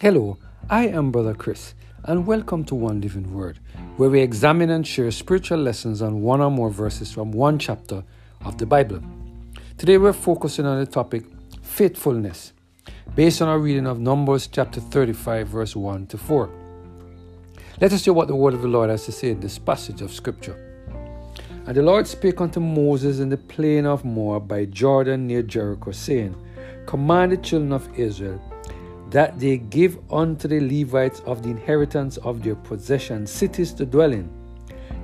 Hello, I am Brother Chris, and welcome to One Living Word, where we examine and share spiritual lessons on one or more verses from one chapter of the Bible. Today we're focusing on the topic faithfulness, based on our reading of Numbers chapter 35, verse 1 to 4. Let us hear what the word of the Lord has to say in this passage of Scripture. And the Lord spake unto Moses in the plain of Moab by Jordan near Jericho, saying, Command the children of Israel that they give unto the Levites of the inheritance of their possession cities to dwell in.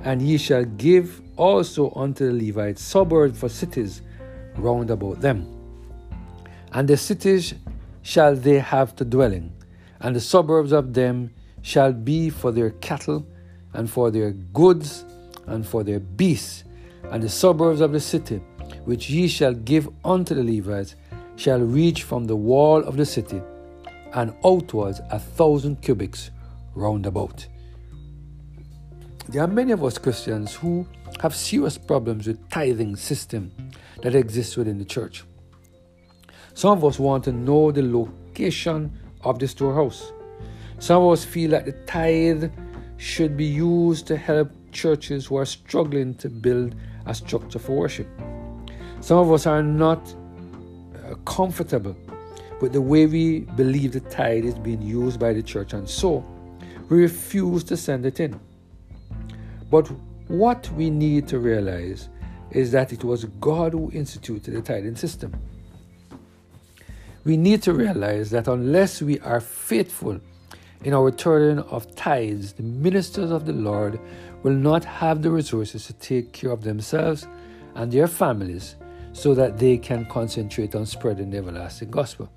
And ye shall give also unto the Levites suburbs for cities round about them. And the cities shall they have to dwell in, and the suburbs of them shall be for their cattle, and for their goods, and for their beasts. And the suburbs of the city, which ye shall give unto the Levites, shall reach from the wall of the city and outwards a thousand cubits round about. There are many of us Christians who have serious problems with tithing system that exists within the church. Some of us want to know the location of the storehouse. Some of us feel that the tithe should be used to help churches who are struggling to build a structure for worship. Some of us are not uh, comfortable with the way we believe the tithe is being used by the church, and so we refuse to send it in. But what we need to realize is that it was God who instituted the tithing system. We need to realize that unless we are faithful in our return of tithes, the ministers of the Lord will not have the resources to take care of themselves and their families so that they can concentrate on spreading the everlasting gospel.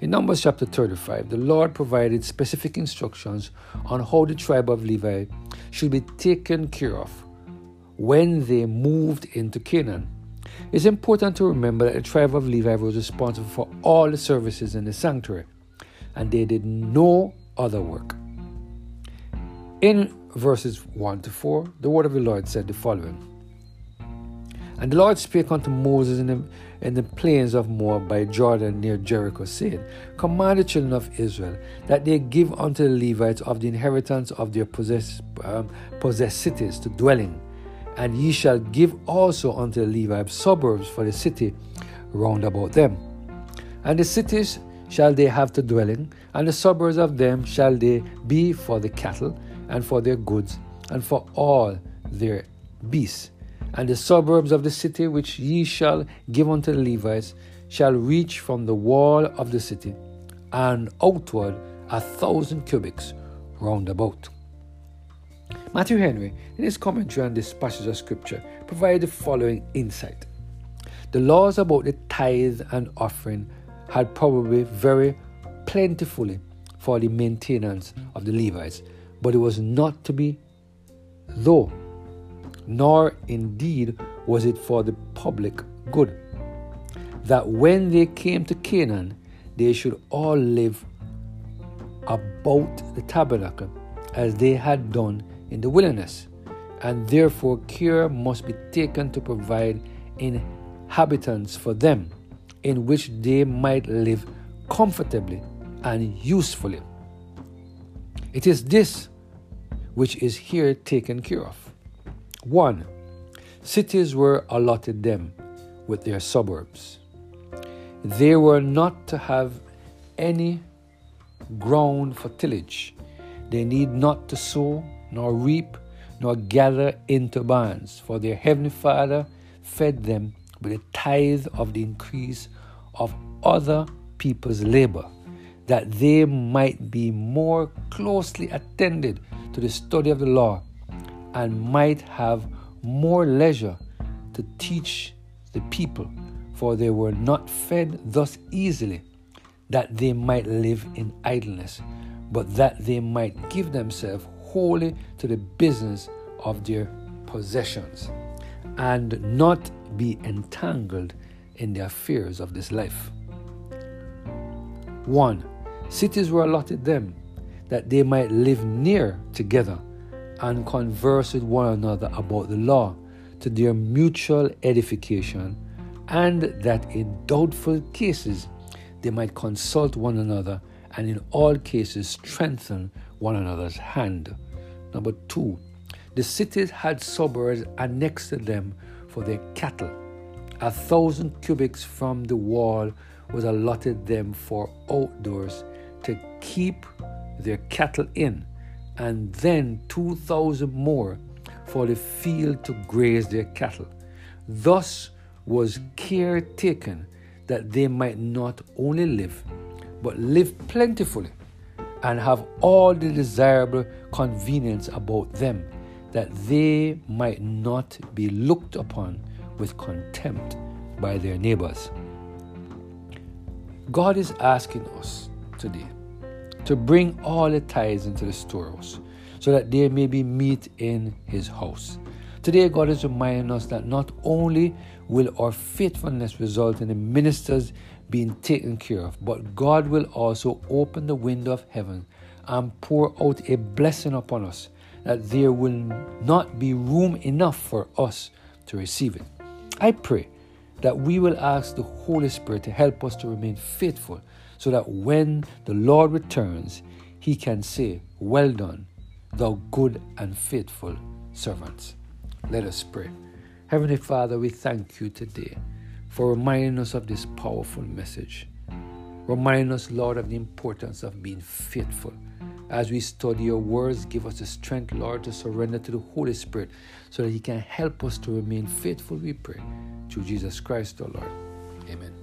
In Numbers chapter 35, the Lord provided specific instructions on how the tribe of Levi should be taken care of when they moved into Canaan. It's important to remember that the tribe of Levi was responsible for all the services in the sanctuary, and they did no other work. In verses 1 to 4, the word of the Lord said the following And the Lord spake unto Moses in the in the plains of Moab by Jordan near Jericho, saying, Command the children of Israel that they give unto the Levites of the inheritance of their possessed, um, possessed cities to dwelling, and ye shall give also unto the Levites suburbs for the city round about them. And the cities shall they have to dwell in, and the suburbs of them shall they be for the cattle, and for their goods, and for all their beasts and the suburbs of the city which ye shall give unto the Levites shall reach from the wall of the city and outward a thousand cubits round about. Matthew Henry, in his commentary on this passage of scripture, provided the following insight. The laws about the tithe and offering had probably very plentifully for the maintenance of the Levites, but it was not to be, though nor indeed was it for the public good. That when they came to Canaan, they should all live about the tabernacle as they had done in the wilderness, and therefore care must be taken to provide inhabitants for them in which they might live comfortably and usefully. It is this which is here taken care of. 1. Cities were allotted them with their suburbs. They were not to have any ground for tillage. They need not to sow, nor reap, nor gather into barns, for their heavenly Father fed them with a tithe of the increase of other people's labor, that they might be more closely attended to the study of the law and might have more leisure to teach the people, for they were not fed thus easily, that they might live in idleness, but that they might give themselves wholly to the business of their possessions, and not be entangled in the affairs of this life. 1. Cities were allotted them that they might live near together and converse with one another about the law to their mutual edification, and that in doubtful cases they might consult one another and in all cases strengthen one another's hand. Number two, the cities had suburbs annexed to them for their cattle. A thousand cubits from the wall was allotted them for outdoors to keep their cattle in, and then 2,000 more for the field to graze their cattle. Thus was care taken that they might not only live, but live plentifully and have all the desirable convenience about them, that they might not be looked upon with contempt by their neighbors. God is asking us today to bring all the tithes into the storehouse so that there may be meat in his house. Today, God is reminding us that not only will our faithfulness result in the ministers being taken care of, but God will also open the window of heaven and pour out a blessing upon us that there will not be room enough for us to receive it. I pray that we will ask the Holy Spirit to help us to remain faithful so that when the Lord returns, he can say, Well done, thou good and faithful servants. Let us pray. Heavenly Father, we thank you today for reminding us of this powerful message. Remind us, Lord, of the importance of being faithful. As we study your words, give us the strength, Lord, to surrender to the Holy Spirit so that He can help us to remain faithful, we pray. Through Jesus Christ, our Lord. Amen.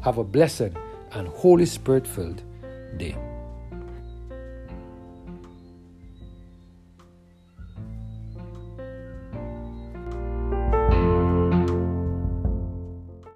Have a blessed and Holy Spirit filled day.